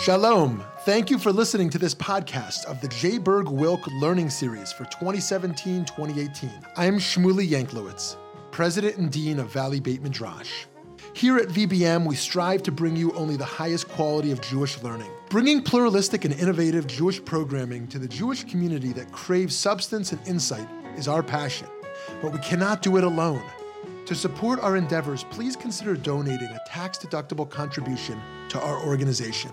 Shalom. Thank you for listening to this podcast of the J. Berg Wilk Learning Series for 2017 2018. I am Shmuly Yanklowitz, President and Dean of Valley Beit Midrash. Here at VBM, we strive to bring you only the highest quality of Jewish learning, bringing pluralistic and innovative Jewish programming to the Jewish community that craves substance and insight is our passion. But we cannot do it alone. To support our endeavors, please consider donating a tax deductible contribution to our organization.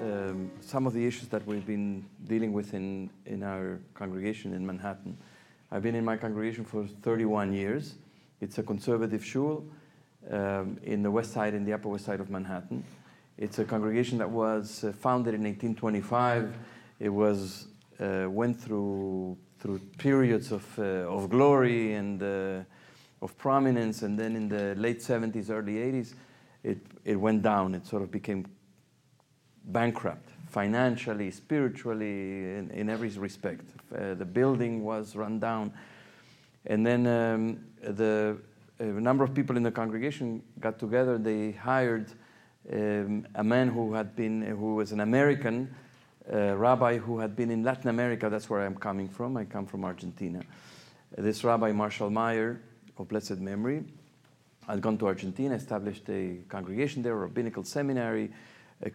um, some of the issues that we've been dealing with in, in our congregation in Manhattan. I've been in my congregation for 31 years. It's a conservative shul um, in the west side, in the upper west side of Manhattan. It's a congregation that was uh, founded in 1825. It was uh, went through through periods of uh, of glory and uh, of prominence, and then in the late 70s, early 80s, it it went down. It sort of became bankrupt financially, spiritually, in, in every respect. Uh, the building was run down. And then um, the, a number of people in the congregation got together. They hired um, a man who had been, who was an American uh, rabbi who had been in Latin America. That's where I'm coming from. I come from Argentina. This rabbi, Marshall Meyer, of blessed memory, had gone to Argentina, established a congregation there, a rabbinical seminary,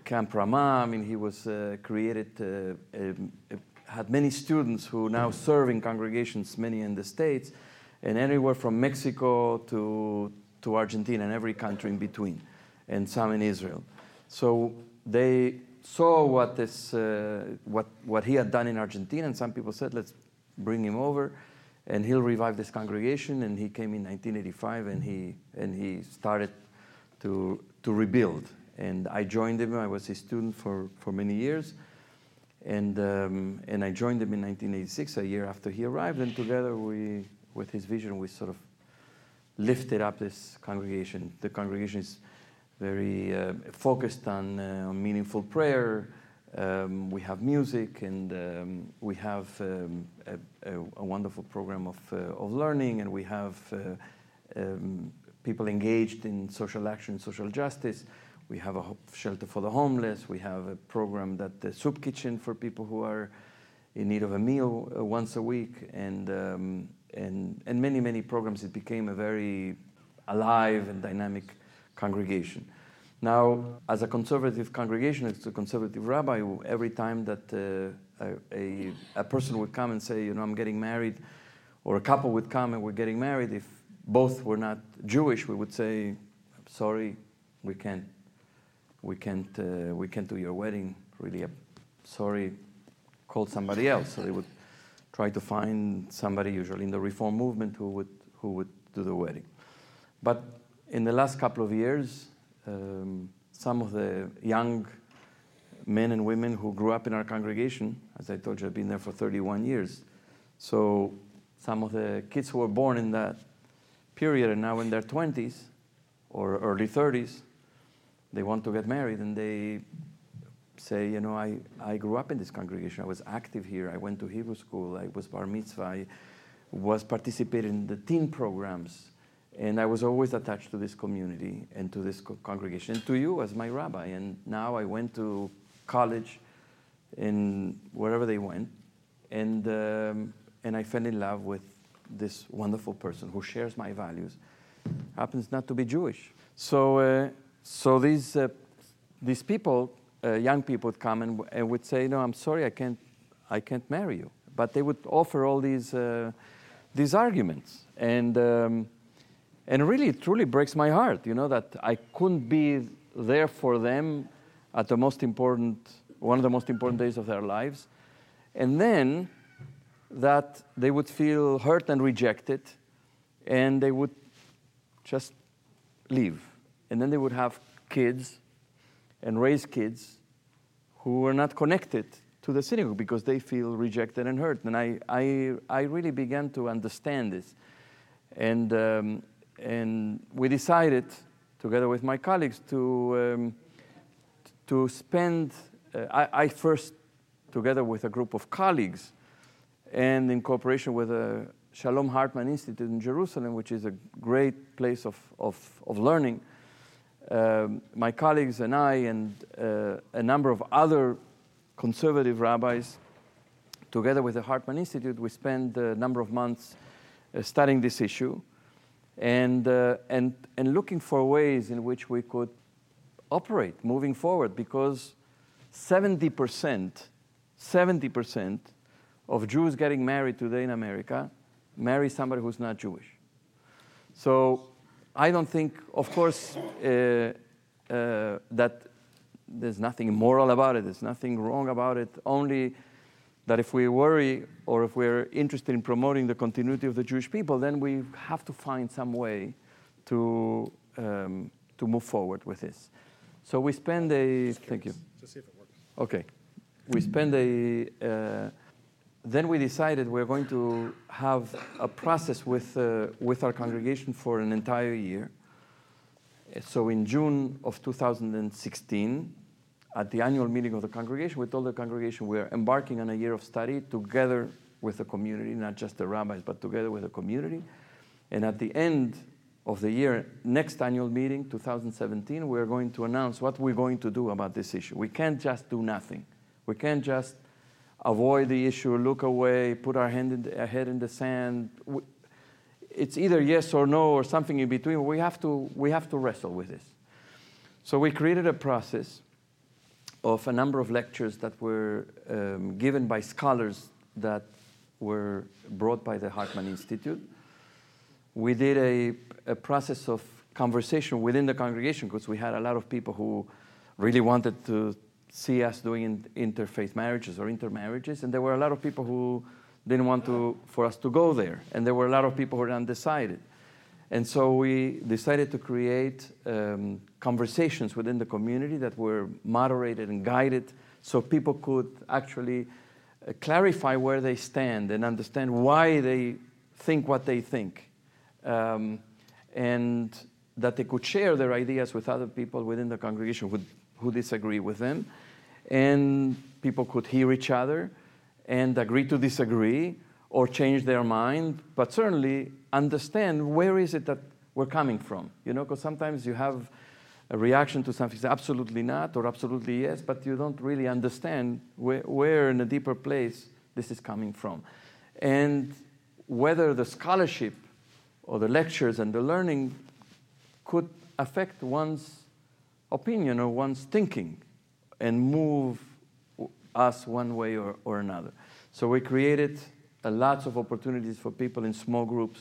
Camp Ramah. I mean, he was uh, created, uh, had many students who now serve in congregations, many in the States, and anywhere from Mexico to, to Argentina and every country in between, and some in Israel. So they saw what, this, uh, what, what he had done in Argentina, and some people said, let's bring him over, and he'll revive this congregation. And he came in 1985, and he, and he started to, to rebuild. And I joined him. I was his student for, for many years. And, um, and I joined him in 1986, a year after he arrived. And together, we, with his vision, we sort of lifted up this congregation. The congregation is very uh, focused on, uh, meaningful prayer. Um, we have music, and um, we have um, a, a, a, wonderful program of, uh, of learning, and we have uh, um, people engaged in social action, social justice. We have a shelter for the homeless. We have a program that the soup kitchen for people who are in need of a meal uh, once a week, and um, and and many many programs. It became a very alive and dynamic congregation. Now, as a conservative congregation, as a conservative rabbi, every time that uh, a, a person would come and say, you know, I'm getting married, or a couple would come and we're getting married, if both were not Jewish, we would say, sorry, we can't we can't, uh, we can't do your wedding. Really, sorry, call somebody else. So they would try to find somebody, usually in the reform movement, who would, who would do the wedding. But in the last couple of years, um, some of the young men and women who grew up in our congregation, as I told you, I've been there for 31 years. So some of the kids who were born in that period are now in their 20s or early 30s they want to get married and they say, you know, I, I grew up in this congregation. I was active here. I went to Hebrew school. I was bar mitzvah. I was participating in the teen programs. And I was always attached to this community and to this co- congregation, and to you as my rabbi. And now I went to college in wherever they went. And, um, and I fell in love with this wonderful person who shares my values. Happens not to be Jewish. So uh, so these, uh, these people, uh, young people would come and, and, would say, no, I'm sorry, I can't, I can't marry you. But they would offer all these, uh, these arguments. And, um, and really, it truly breaks my heart, you know, that I couldn't be there for them at the most important, one of the most important days of their lives. And then that they would feel hurt and rejected, and they would just leave and then they would have kids and raise kids who were not connected to the synagogue because they feel rejected and hurt. And I, I, I really began to understand this. And, um, and we decided, together with my colleagues, to, um, to spend, uh, I, I, first, together with a group of colleagues, and in cooperation with the Shalom Hartman Institute in Jerusalem, which is a great place of, of, of learning, um, my colleagues and I, and uh, a number of other conservative rabbis, together with the Hartman Institute, we spent a number of months uh, studying this issue and, uh, and, and looking for ways in which we could operate moving forward because 70%, 70% of Jews getting married today in America marry somebody who's not Jewish. So I don't think, of course, uh, uh, that there's nothing immoral about it, there's nothing wrong about it, only that if we worry or if we're interested in promoting the continuity of the Jewish people, then we have to find some way to, um, to move forward with this. So we spend a, thank you. To see if it works. Okay. We spend a, uh, then we decided we're going to have a process with, uh, with our congregation for an entire year. So in June of 2016, at the annual meeting of the congregation, we told the congregation we're embarking on a year of study together with the community, not just the rabbis, but together with the community. And at the end of the year, next annual meeting, 2017, we're going to announce what we're going to do about this issue. We can't just do nothing. We can't just avoid the issue, look away, put our hand in the, head in the sand. It's either yes or no or something in between. We have to, we have to wrestle with this. So we created a process of a number of lectures that were um, given by scholars that were brought by the Hartman Institute. We did a, a process of conversation within the congregation because we had a lot of people who really wanted to see us doing interfaith marriages or intermarriages, and there were a lot of people who didn't want to, for us to go there, and there were a lot of people who were undecided. And so we decided to create um, conversations within the community that were moderated and guided so people could actually uh, clarify where they stand and understand why they think what they think. Um, and that they could share their ideas with other people within the congregation who, who disagree with them. And people could hear each other and agree to disagree or change their mind, but certainly understand where is it that we're coming from. You know, because sometimes you have a reaction to something, absolutely not or absolutely yes, but you don't really understand where, where in a deeper place this is coming from. And whether the scholarship or the lectures and the learning could affect one's opinion or one's thinking and move us one way or, or another. So we created uh, lots of opportunities for people in small groups.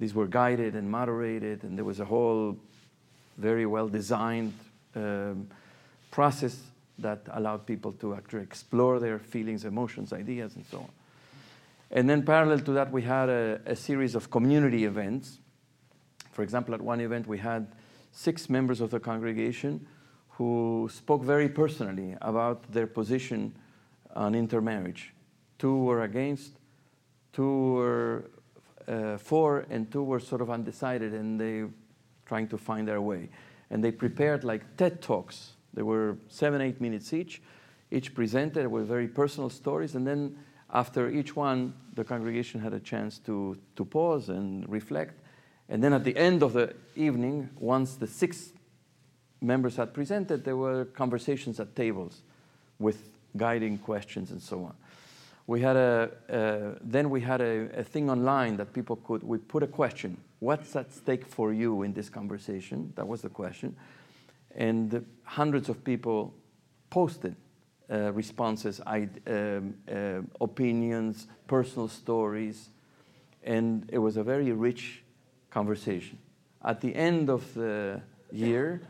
These were guided and moderated, and there was a whole very well designed um, process that allowed people to actually explore their feelings, emotions, ideas, and so on. And then, parallel to that, we had a, a series of community events. For example, at one event, we had six members of the congregation who spoke very personally about their position on intermarriage. Two were against, two were uh, for, and two were sort of undecided, and they trying to find their way. And they prepared like TED talks. They were seven, eight minutes each. Each presented with very personal stories, and then after each one, the congregation had a chance to, to pause and reflect. And then at the end of the evening, once the six members had presented, there were conversations at tables with guiding questions and so on we had a, uh, then we had a, a, thing online that people could, we put a question, what's at stake for you in this conversation? That was the question. And hundreds of people posted uh, responses, um, uh, opinions, personal stories, and it was a very rich conversation. At the end of the year,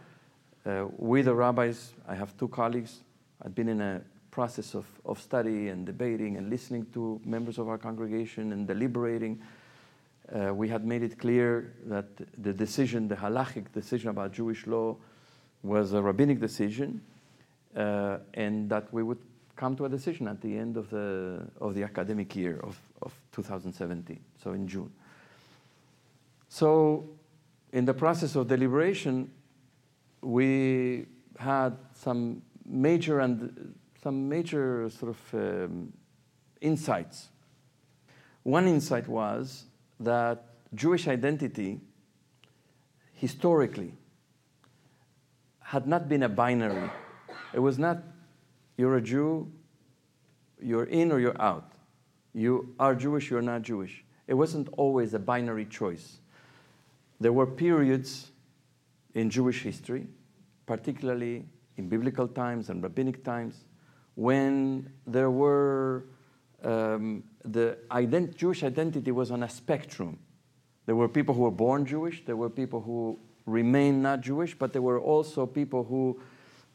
uh, we, the rabbis, I have two colleagues, I've been in a process of, of study and debating and listening to members of our congregation and deliberating, uh, we had made it clear that the decision, the halachic decision about Jewish law, was a rabbinic decision. uh, and that we would come to a decision at the end of the, of the academic year of, of 2017, so in June. So, in the process of deliberation, we had some major and some major sort of um, insights. One insight was that Jewish identity historically had not been a binary. It was not you're a Jew, you're in or you're out. You are Jewish, you're not Jewish. It wasn't always a binary choice. There were periods in Jewish history, particularly in biblical times and rabbinic times, when there were um, the ident- Jewish identity was on a spectrum. There were people who were born Jewish, there were people who remained not Jewish, but there were also people who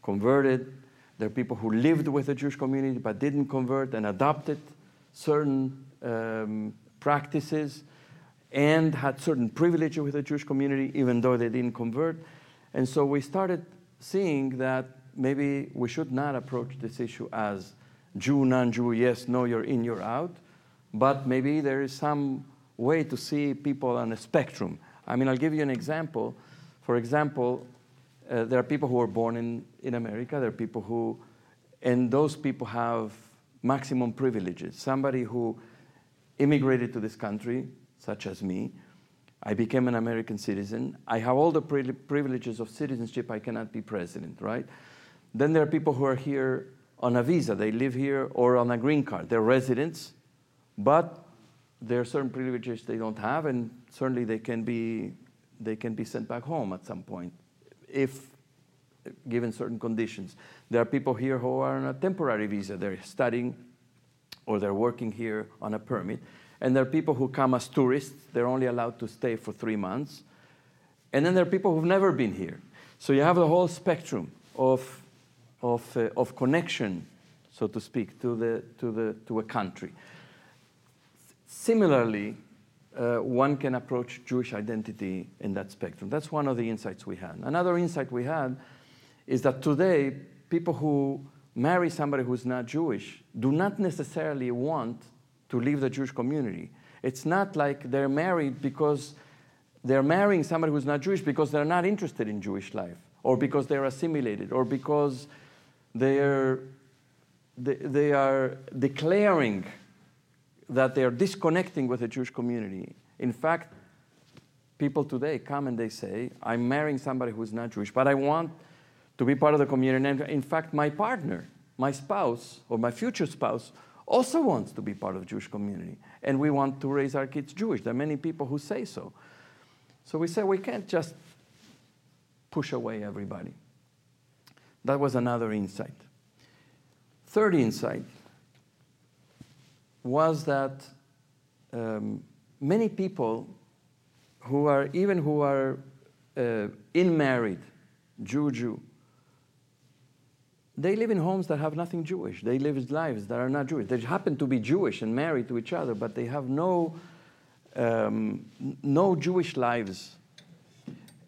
converted. There are people who lived with the Jewish community but didn't convert and adopted certain um, practices and had certain privilege with the Jewish community even though they didn't convert. And so we started seeing that maybe we should not approach this issue as Jew, non Jew, yes, no, you're in, you're out, but maybe there is some way to see people on a spectrum. I mean, I'll give you an example. For example, uh, there are people who are born in, in America, there are people who, and those people have maximum privileges. Somebody who immigrated to this country, such as me, I became an American citizen. I have all the pri- privileges of citizenship. I cannot be president, right? Then there are people who are here on a visa. They live here or on a green card. They're residents, but there are certain privileges they don't have, and certainly they can be, they can be sent back home at some point if given certain conditions. There are people here who are on a temporary visa. They're studying or they're working here on a permit. And there are people who come as tourists. They're only allowed to stay for three months. And then there are people who've never been here. So you have the whole spectrum of, of, uh, of connection, so to speak, to, the, to, the, to a country. Similarly, uh, one can approach Jewish identity in that spectrum. That's one of the insights we had. Another insight we had is that today, people who marry somebody who's not Jewish do not necessarily want to leave the Jewish community. It's not like they're married because they're marrying somebody who's not Jewish because they're not interested in Jewish life, or because they're assimilated, or because they're, they, they are declaring that they are disconnecting with the Jewish community. In fact, people today come and they say, I'm marrying somebody who's not Jewish, but I want to be part of the community. And in fact, my partner, my spouse, or my future spouse, also wants to be part of Jewish community. And we want to raise our kids Jewish. There are many people who say so. So we say we can't just push away everybody. That was another insight. Third insight was that um, many people who are, even who are uh, in married, Jew, Jew, they live in homes that have nothing Jewish. They live lives that are not Jewish. They happen to be Jewish and married to each other, but they have no, um, no Jewish lives.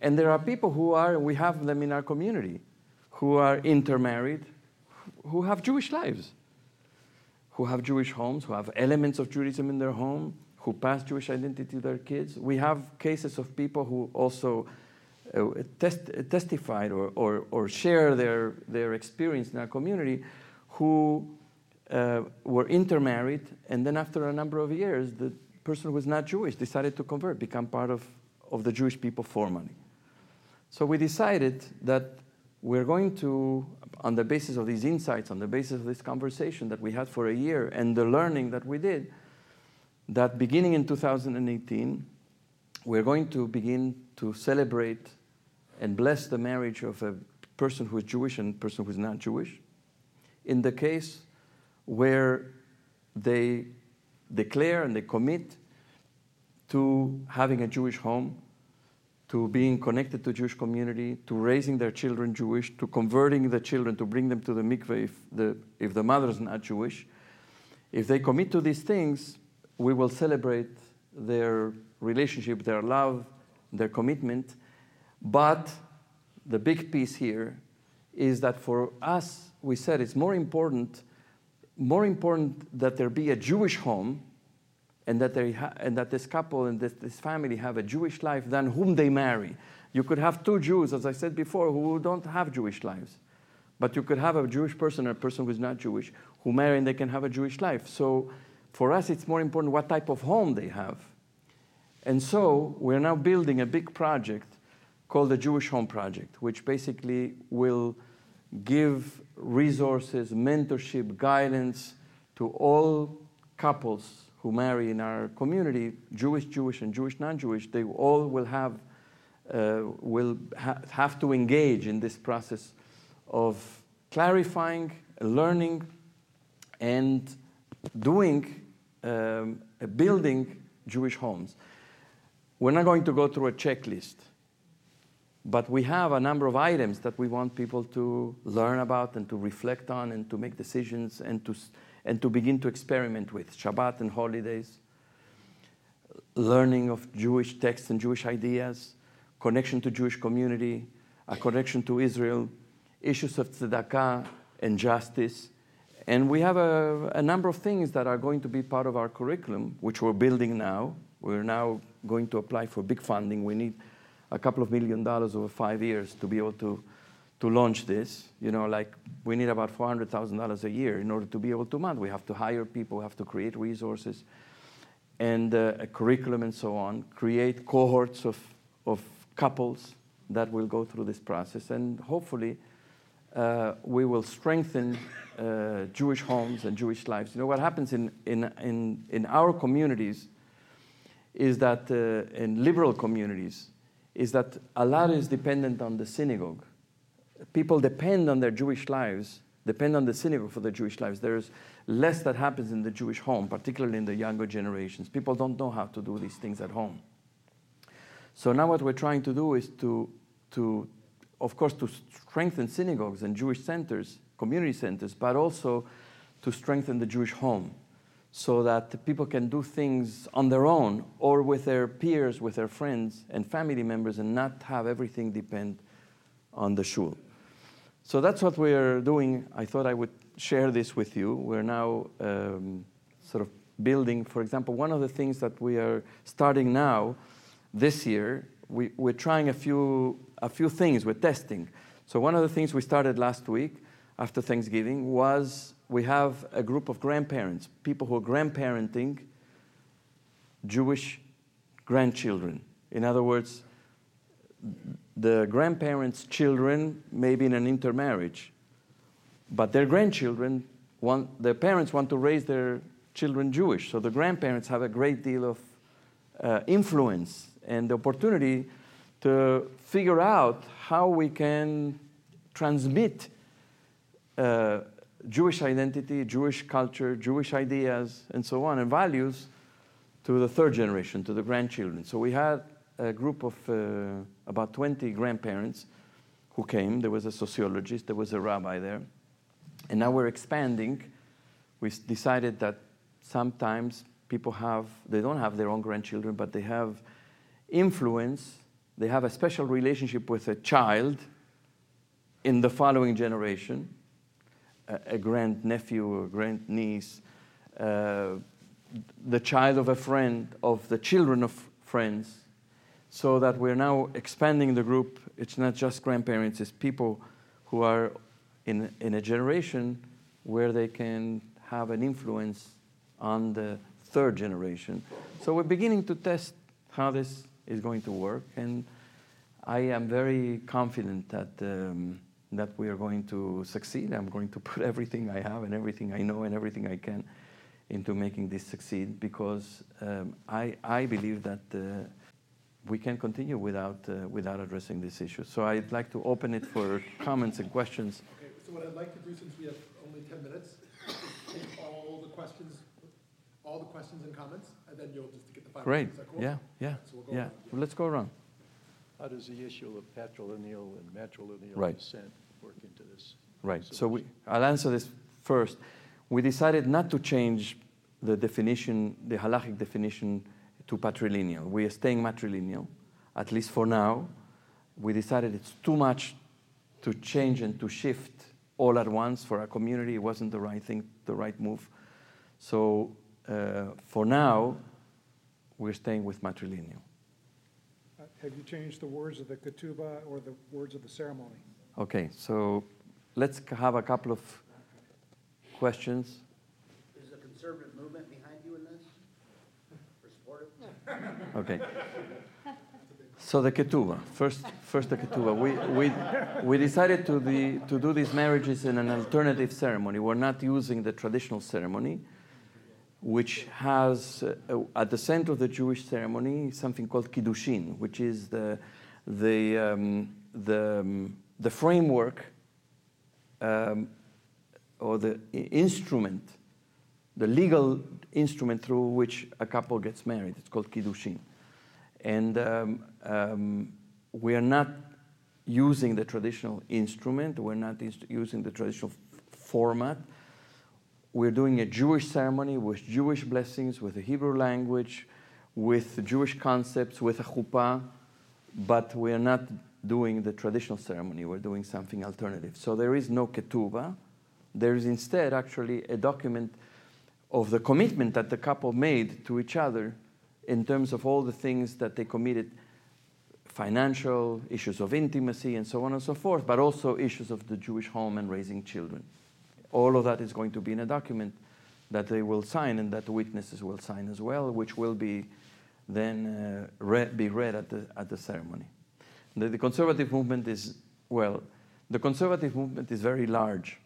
And there are people who are, we have them in our community, who are intermarried, who have Jewish lives who have Jewish homes, who have elements of Judaism in their home, who pass Jewish identity to their kids. We have cases of people who also test, testified or, or, or share their, their experience in our community who uh, were intermarried, and then after a number of years, the person who was not Jewish decided to convert, become part of, of the Jewish people formally. So we decided that we're going to, on the basis of these insights, on the basis of this conversation that we had for a year and the learning that we did, that beginning in 2018, we're going to begin to celebrate and bless the marriage of a person who is Jewish and person who is not Jewish. In the case where they declare and they commit to having a Jewish home to being connected to Jewish community, to raising their children Jewish, to converting the children, to bring them to the mikveh if the, if the mother is not Jewish. If they commit to these things, we will celebrate their relationship, their love, their commitment. But the big piece here is that for us we said it's more important, more important that there be a Jewish home and that, they ha- and that this couple and this, this family have a Jewish life than whom they marry. You could have two Jews, as I said before, who don't have Jewish lives. But you could have a Jewish person and a person who's not Jewish who marry and they can have a Jewish life. So for us, it's more important what type of home they have. And so we're now building a big project called the Jewish Home Project, which basically will give resources, mentorship, guidance to all couples who marry in our community, Jewish, Jewish, and Jewish, non-Jewish. They all will have uh, will ha- have to engage in this process of clarifying, learning, and doing, um, building Jewish homes. We're not going to go through a checklist, but we have a number of items that we want people to learn about and to reflect on and to make decisions and to, and to begin to experiment with. Shabbat and holidays, learning of Jewish texts and Jewish ideas, connection to Jewish community, a connection to Israel, issues of tzedakah and justice. And we have a, a number of things that are going to be part of our curriculum, which we're building now. We're now going to apply for big funding. We need a couple of million dollars over five years to be able to, to launch this. You know, like we need about $400,000 a year in order to be able to mount. We have to hire people, we have to create resources and uh, a curriculum and so on, create cohorts of, of couples that will go through this process. And hopefully, uh, we will strengthen uh, Jewish homes and Jewish lives. You know, what happens in, in, in, in our communities is that uh, in liberal communities is that a lot is dependent on the synagogue. People depend on their Jewish lives, depend on the synagogue for their Jewish lives. There's less that happens in the Jewish home, particularly in the younger generations. People don't know how to do these things at home. So now what we're trying to do is to, to of course, to strengthen synagogues and Jewish centers, community centers, but also to strengthen the Jewish home so that people can do things on their own or with their peers, with their friends and family members, and not have everything depend on the shul. So that's what we're doing. I thought I would share this with you. We're now um, sort of building, for example, one of the things that we are starting now this year, we, we're trying a few, a few things, we're testing. So, one of the things we started last week after Thanksgiving was we have a group of grandparents, people who are grandparenting Jewish grandchildren. In other words, the grandparents' children may be in an intermarriage, but their grandchildren want, their parents want to raise their children Jewish. So the grandparents have a great deal of uh, influence and the opportunity to figure out how we can transmit uh, Jewish identity, Jewish culture, Jewish ideas, and so on, and values to the third generation, to the grandchildren. So we had a group of uh, about 20 grandparents who came. There was a sociologist, there was a rabbi there. And now we're expanding. We decided that sometimes people have, they don't have their own grandchildren, but they have influence, they have a special relationship with a child in the following generation, a, grand nephew or grand niece, uh, the child of a friend, of the children of friends, so that we're now expanding the group. It's not just grandparents, it's people who are in, in a generation where they can have an influence on the third generation. So we're beginning to test how this is going to work, and I am very confident that um, that we are going to succeed. I'm going to put everything I have and everything I know and everything I can into making this succeed because um, I I believe that. Uh, we can continue without, uh, without addressing this issue. So I'd like to open it for comments and questions. Okay, so what I'd like to do, since we have only 10 minutes, is take all the questions, all the questions and comments, and then you'll just get the final. Great. Cool? Yeah, yeah, So we'll yeah. around. Let's go around. How does the issue of patrilineal and matrilineal Right. descent work into this? Right. So we, I'll answer this first. We decided not to change the definition, the halachic definition, to patrilineal. We are staying matrilineal, at least for now. We decided it's too much to change and to shift all at once for our community. It wasn't the right thing, the right move. So uh, for now, we're staying with matrilineal. Have you changed the words of the ketubah or the words of the ceremony? Okay, so let's have a couple of questions. Is the conservative movement behind you in this? Or supportive? Okay. So the ketubah, first, first the ketubah. We, we, we decided to, the, to do these marriages in an alternative ceremony. We're not using the traditional ceremony, which has uh, at the center of the Jewish ceremony something called kiddushin, which is the, the, um, the, um, the framework um, or the instrument, the legal instrument through which a couple gets married. It's called kiddushin. And um, um, we are not using the traditional instrument, we're not using the traditional format. We're doing a Jewish ceremony with Jewish blessings, with the Hebrew language, with Jewish concepts, with a chuppah, but we are not doing the traditional ceremony. We're doing something alternative. So there is no ketubah. There is instead actually a document of the commitment that the couple made to each other in terms of all the things that they committed financial, issues of intimacy, and so on and so forth, but also issues of the Jewish home and raising children. All of that is going to be in a document that they will sign and that the witnesses will sign as well, which will be then uh, read, be read at the, at the ceremony. The, the conservative movement is, well, the conservative movement is very large.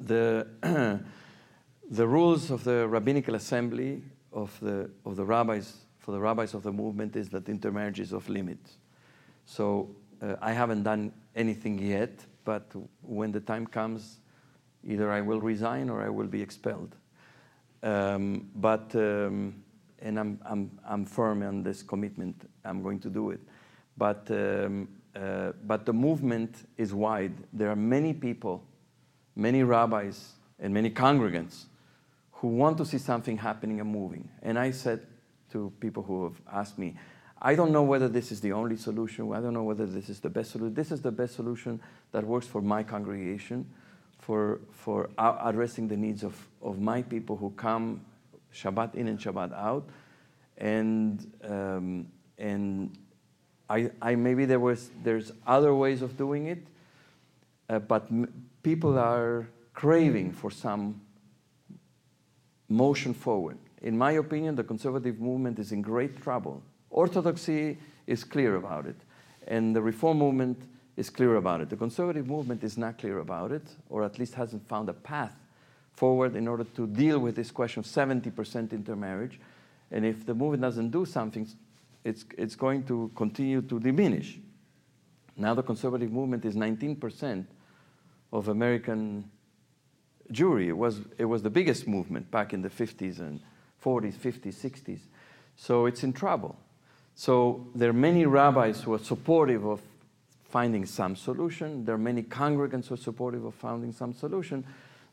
The, the rules of the rabbinical assembly of the, of the rabbis, for the rabbis of the movement, is that intermarriage is off limits. So uh, I haven't done anything yet, but when the time comes, either I will resign or I will be expelled. Um, but um, and I'm, I'm, I'm firm on this commitment. I'm going to do it. But, um, uh, but the movement is wide. There are many people, many rabbis, and many congregants who want to see something happening and moving. And I said to people who have asked me, I don't know whether this is the only solution. I don't know whether this is the best solution. This is the best solution that works for my congregation, for, for addressing the needs of, of my people who come Shabbat in and Shabbat out. And, um, and I, I, maybe there was, there's other ways of doing it, uh, but m- people are craving for some motion forward. In my opinion, the conservative movement is in great trouble. Orthodoxy is clear about it, and the reform movement is clear about it. The conservative movement is not clear about it, or at least hasn't found a path forward in order to deal with this question of 70% intermarriage. And if the movement doesn't do something, it's, it's going to continue to diminish. Now the conservative movement is 19% of American Jewry. It was, it was the biggest movement back in the 50s and 40s, 50s, 60s. So it's in trouble. So there are many rabbis who are supportive of finding some solution. There are many congregants who are supportive of finding some solution.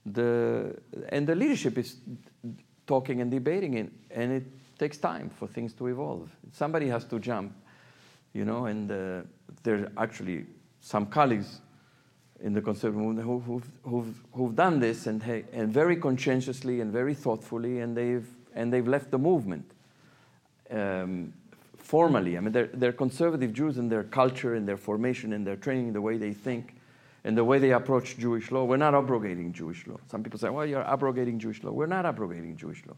The, and the leadership is talking and debating it, and it takes time for things to evolve. Somebody has to jump, you know, and uh, there are actually some colleagues in the conservative movement who, who've, who've, who've done this and, and very conscientiously and very thoughtfully, and they've, and they've left the movement um, formally. I mean, they're, they're conservative Jews in their culture, in their formation, in their training, the way they think, and the way they approach Jewish law. We're not abrogating Jewish law. Some people say, well, you're abrogating Jewish law. We're not abrogating Jewish law.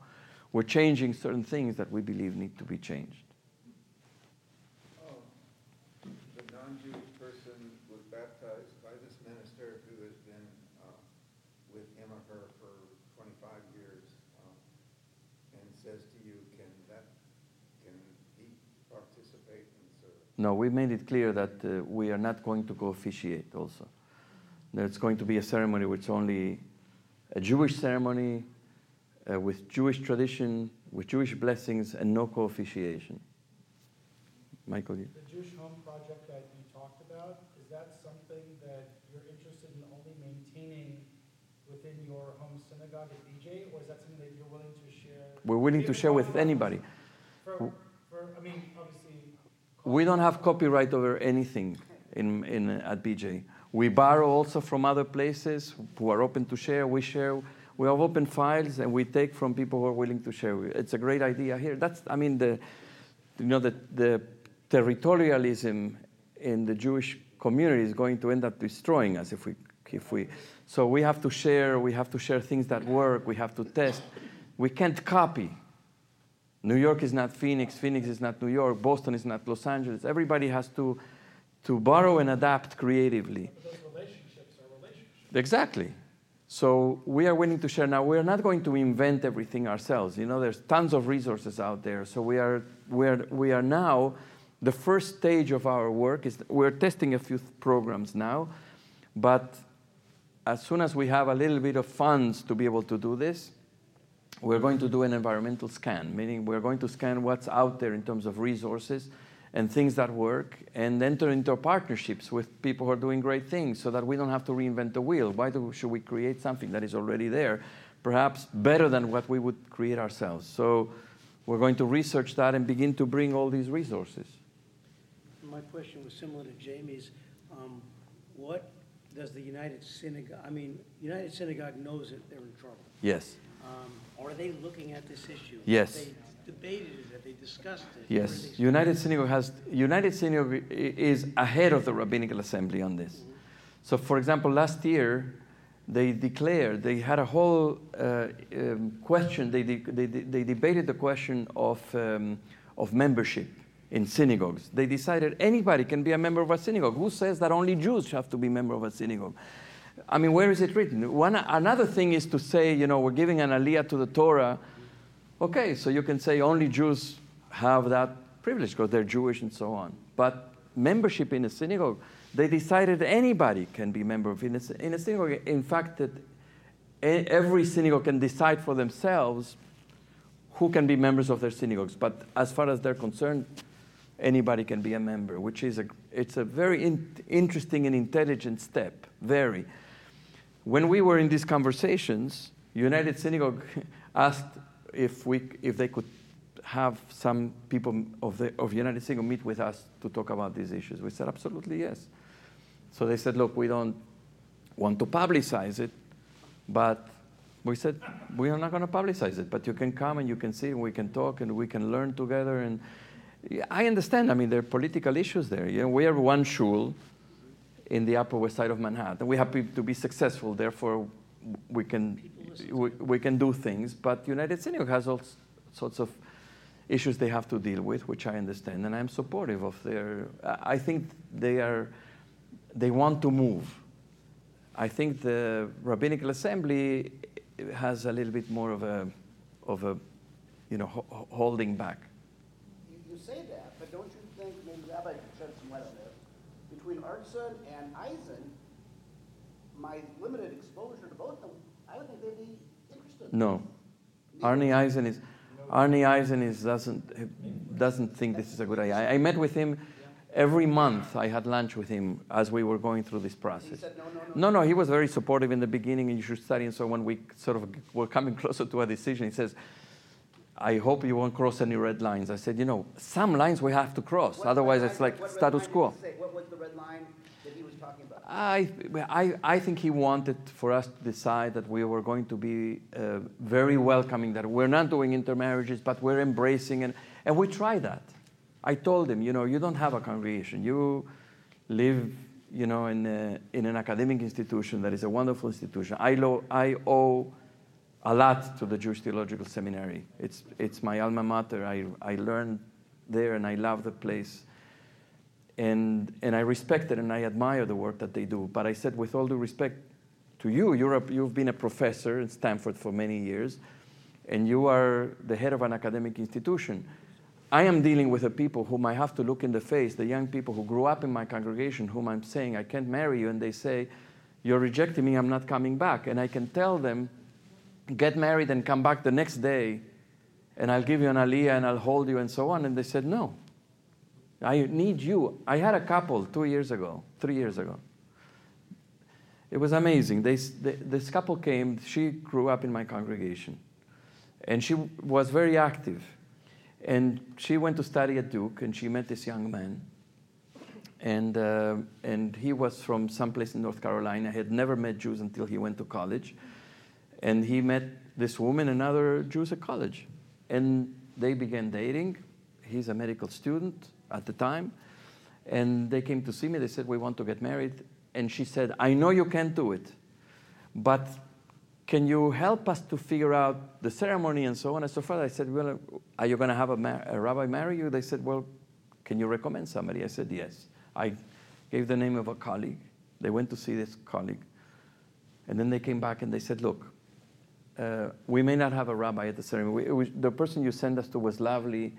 We're changing certain things that we believe need to be changed. the non-Jewish person was baptized by this minister who has been uh, with him or her for 25 years um, and says to you, can that, can he participate and serve? No, we made it clear that uh, we are not going to go officiate also. There's going to be a ceremony which is only a Jewish ceremony uh, with Jewish tradition, with Jewish blessings, and no co officiation. Michael, you- The Jewish Home Project that you talked about, is that something that you're interested in only maintaining within your home synagogue at BJ, or is that something that you're willing to share? we're willing to share with anybody. For, for, I mean. We don't have copyright over anything in, in, at BJ. We borrow also from other places who are open to share. We share. We have open files, and we take from people who are willing to share. It's a great idea here. That's, I mean, the, you know, the, the territorialism in the Jewish community is going to end up destroying us if we, if we. So we have to share. We have to share things that work. We have to test. We can't copy. New York is not Phoenix. Phoenix is not New York. Boston is not Los Angeles. Everybody has to to borrow and adapt creatively. Those relationships are relationships. Exactly. So we are willing to share. Now we're not going to invent everything ourselves. You know, there's tons of resources out there. So we are we are we are now the first stage of our work is we're testing a few programs now, but as soon as we have a little bit of funds to be able to do this, we're going to do an environmental scan, meaning we're going to scan what's out there in terms of resources and things that work and enter into partnerships with people who are doing great things so that we don't have to reinvent the wheel. Why do, should we create something that is already there, perhaps better than what we would create ourselves? So we're going to research that and begin to bring all these resources. My question was similar to Jamie's. Um, What does the United Synagogue, I mean, United Synagogue knows that they're in trouble. Yes. Um, Are they looking at this issue? Yes. Have they debated it? Have they discussed it? Yes, United Synagogue has United Synagogue is ahead of the Rabbinical Assembly on this. So, for example, last year they declared they had a whole uh, um, question. They, de- they, de- they debated the question of um, of membership in synagogues. They decided anybody can be a member of a synagogue. Who says that only Jews have to be member of a synagogue? I mean, where is it written? One, another thing is to say, you know, we're giving an aliyah to the Torah. Okay, so you can say only Jews have that privilege because they're Jewish and so on. But membership in a synagogue, they decided anybody can be member of in a, in a synagogue. In fact, that every synagogue can decide for themselves who can be members of their synagogues. But as far as they're concerned, anybody can be a member, which is a it's a very in, interesting and intelligent step. Very. When we were in these conversations, United Synagogue asked if we if they could have some people of the of United Synagogue meet with us to talk about these issues. We said absolutely yes. So they said, look, we don't want to publicize it, but we said we are not going to publicize it, but you can come and you can see and we can talk and we can learn together. And I understand. I mean, there are political issues there. You know, we are one shul in the Upper West Side of Manhattan. We're happy to be successful. Therefore, we can we, we can do things. But United Synagogue has all sorts of issues they have to deal with, which I understand, and I'm supportive of their. I think they are they want to move. I think the rabbinical assembly has a little bit more of a of a you know ho- ho- holding back. You, you say that, but don't you think, maybe Rabbi could shed some light on this, between Artson and Eisen, my limited exposure to both of them, I would think they'd be interested. No, Arnie Eisen is Arnie Eisen is doesn't doesn't think this is a good idea. I, I met with him every month. I had lunch with him as we were going through this process. said, "No, no, no, no. He was very supportive in the beginning, and you should study. And so when we sort of were coming closer to a decision, he says. I hope you won't cross any red lines. I said, you know, some lines we have to cross. What Otherwise, it's like status quo. What was the red line that he was talking about? I, I, I think he wanted for us to decide that we were going to be uh, very welcoming, that we're not doing intermarriages, but we're embracing. And, and we try that. I told him, you know, you don't have a congregation. You live, you know, in, a, in an academic institution that is a wonderful institution. I, lo- I owe a lot to the Jewish Theological Seminary. It's, it's my alma mater. I, I learned there and I love the place and, and I respect it and I admire the work that they do. But I said, with all due respect to you, you're a, you've been a professor in Stanford for many years, and you are the head of an academic institution. I am dealing with the people whom I have to look in the face, the young people who grew up in my congregation, whom I'm saying, I can't marry you, and they say, You're rejecting me, I'm not coming back. And I can tell them, Get married and come back the next day, and I'll give you an aliyah and I'll hold you, and so on. And they said, No, I need you. I had a couple two years ago, three years ago. It was amazing. They, they, this couple came, she grew up in my congregation, and she was very active. And she went to study at Duke, and she met this young man. And, uh, and he was from someplace in North Carolina. He had never met Jews until he went to college. And he met this woman and other Jews at college. And they began dating. He's a medical student at the time. And they came to see me. They said, We want to get married. And she said, I know you can't do it, but can you help us to figure out the ceremony and so on and so forth? I said, Well, are you going to have a, a rabbi marry you? They said, Well, can you recommend somebody? I said, Yes. I gave the name of a colleague. They went to see this colleague. And then they came back and they said, Look, uh, we may not have a rabbi at the ceremony. We, we, the person you sent us to was lovely,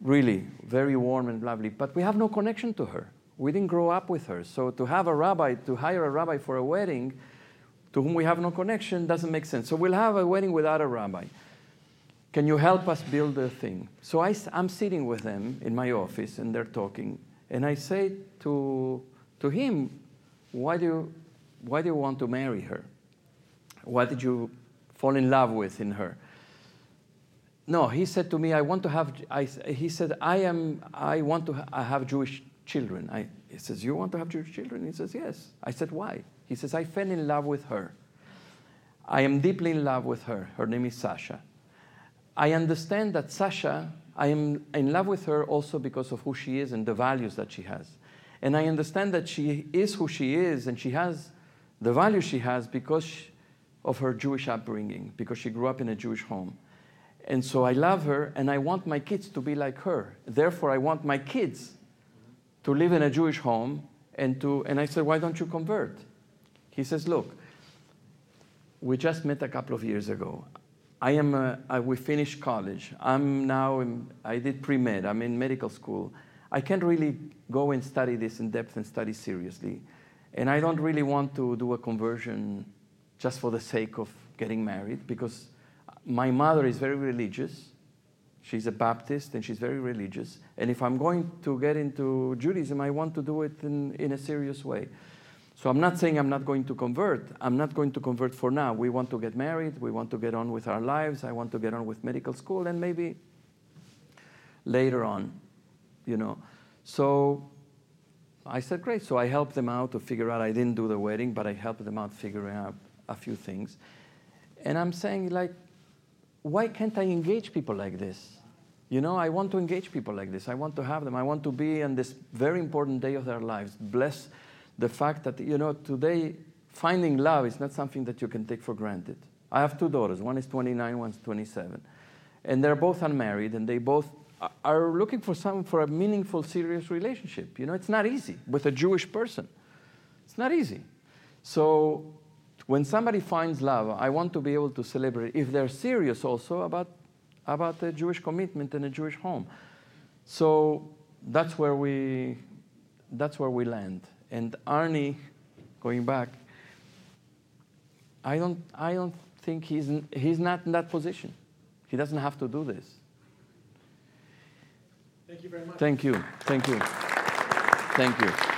really very warm and lovely, but we have no connection to her. We didn't grow up with her. So to have a rabbi, to hire a rabbi for a wedding to whom we have no connection doesn't make sense. So we'll have a wedding without a rabbi. Can you help us build a thing? So I, am sitting with them in my office and they're talking. And I say to, to him, why do, you, why do you want to marry her? What did you fall in love with in her? No, he said to me, I want to have, I, he said, I, am, I want to ha- have Jewish children. I, he says, You want to have Jewish children? He says, Yes. I said, Why? He says, I fell in love with her. I am deeply in love with her. Her name is Sasha. I understand that Sasha, I am in love with her also because of who she is and the values that she has. And I understand that she is who she is and she has the values she has because of her Jewish upbringing, because she grew up in a Jewish home. And so I love her and I want my kids to be like her. Therefore, I want my kids to live in a Jewish home and to and I said, why don't you convert? He says, look, we just met a couple of years ago. I am, a, I, we finished college. I'm now, in, I did pre-med. I'm in medical school. I can't really go and study this in depth and study seriously. And I don't really want to do a conversion just for the sake of getting married because my mother is very religious. She's a Baptist and she's very religious. And if I'm going to get into Judaism, I want to do it in, in a serious way. So I'm not saying I'm not going to convert. I'm not going to convert for now. We want to get married. We want to get on with our lives. I want to get on with medical school and maybe later on, you know. So I said, great. So I helped them out to figure out. I didn't do the wedding, but I helped them out figuring out a few things. And I'm saying, like, why can't I engage people like this? You know, I want to engage people like this. I want to have them. I want to be on this very important day of their lives. Bless the fact that, you know, today finding love is not something that you can take for granted. I have two daughters. One is 29, one's 27. And they're both unmarried, and they both are looking for some for a meaningful, serious relationship. You know, it's not easy with a Jewish person. It's not easy. So when somebody finds love, I want to be able to celebrate if they're serious also about about a Jewish commitment in a Jewish home. So that's where we that's where we land. And Arnie, going back, I don't I don't think he's he's not in that position. He doesn't have to do this. Thank you very much. Thank you. Thank you. Thank you.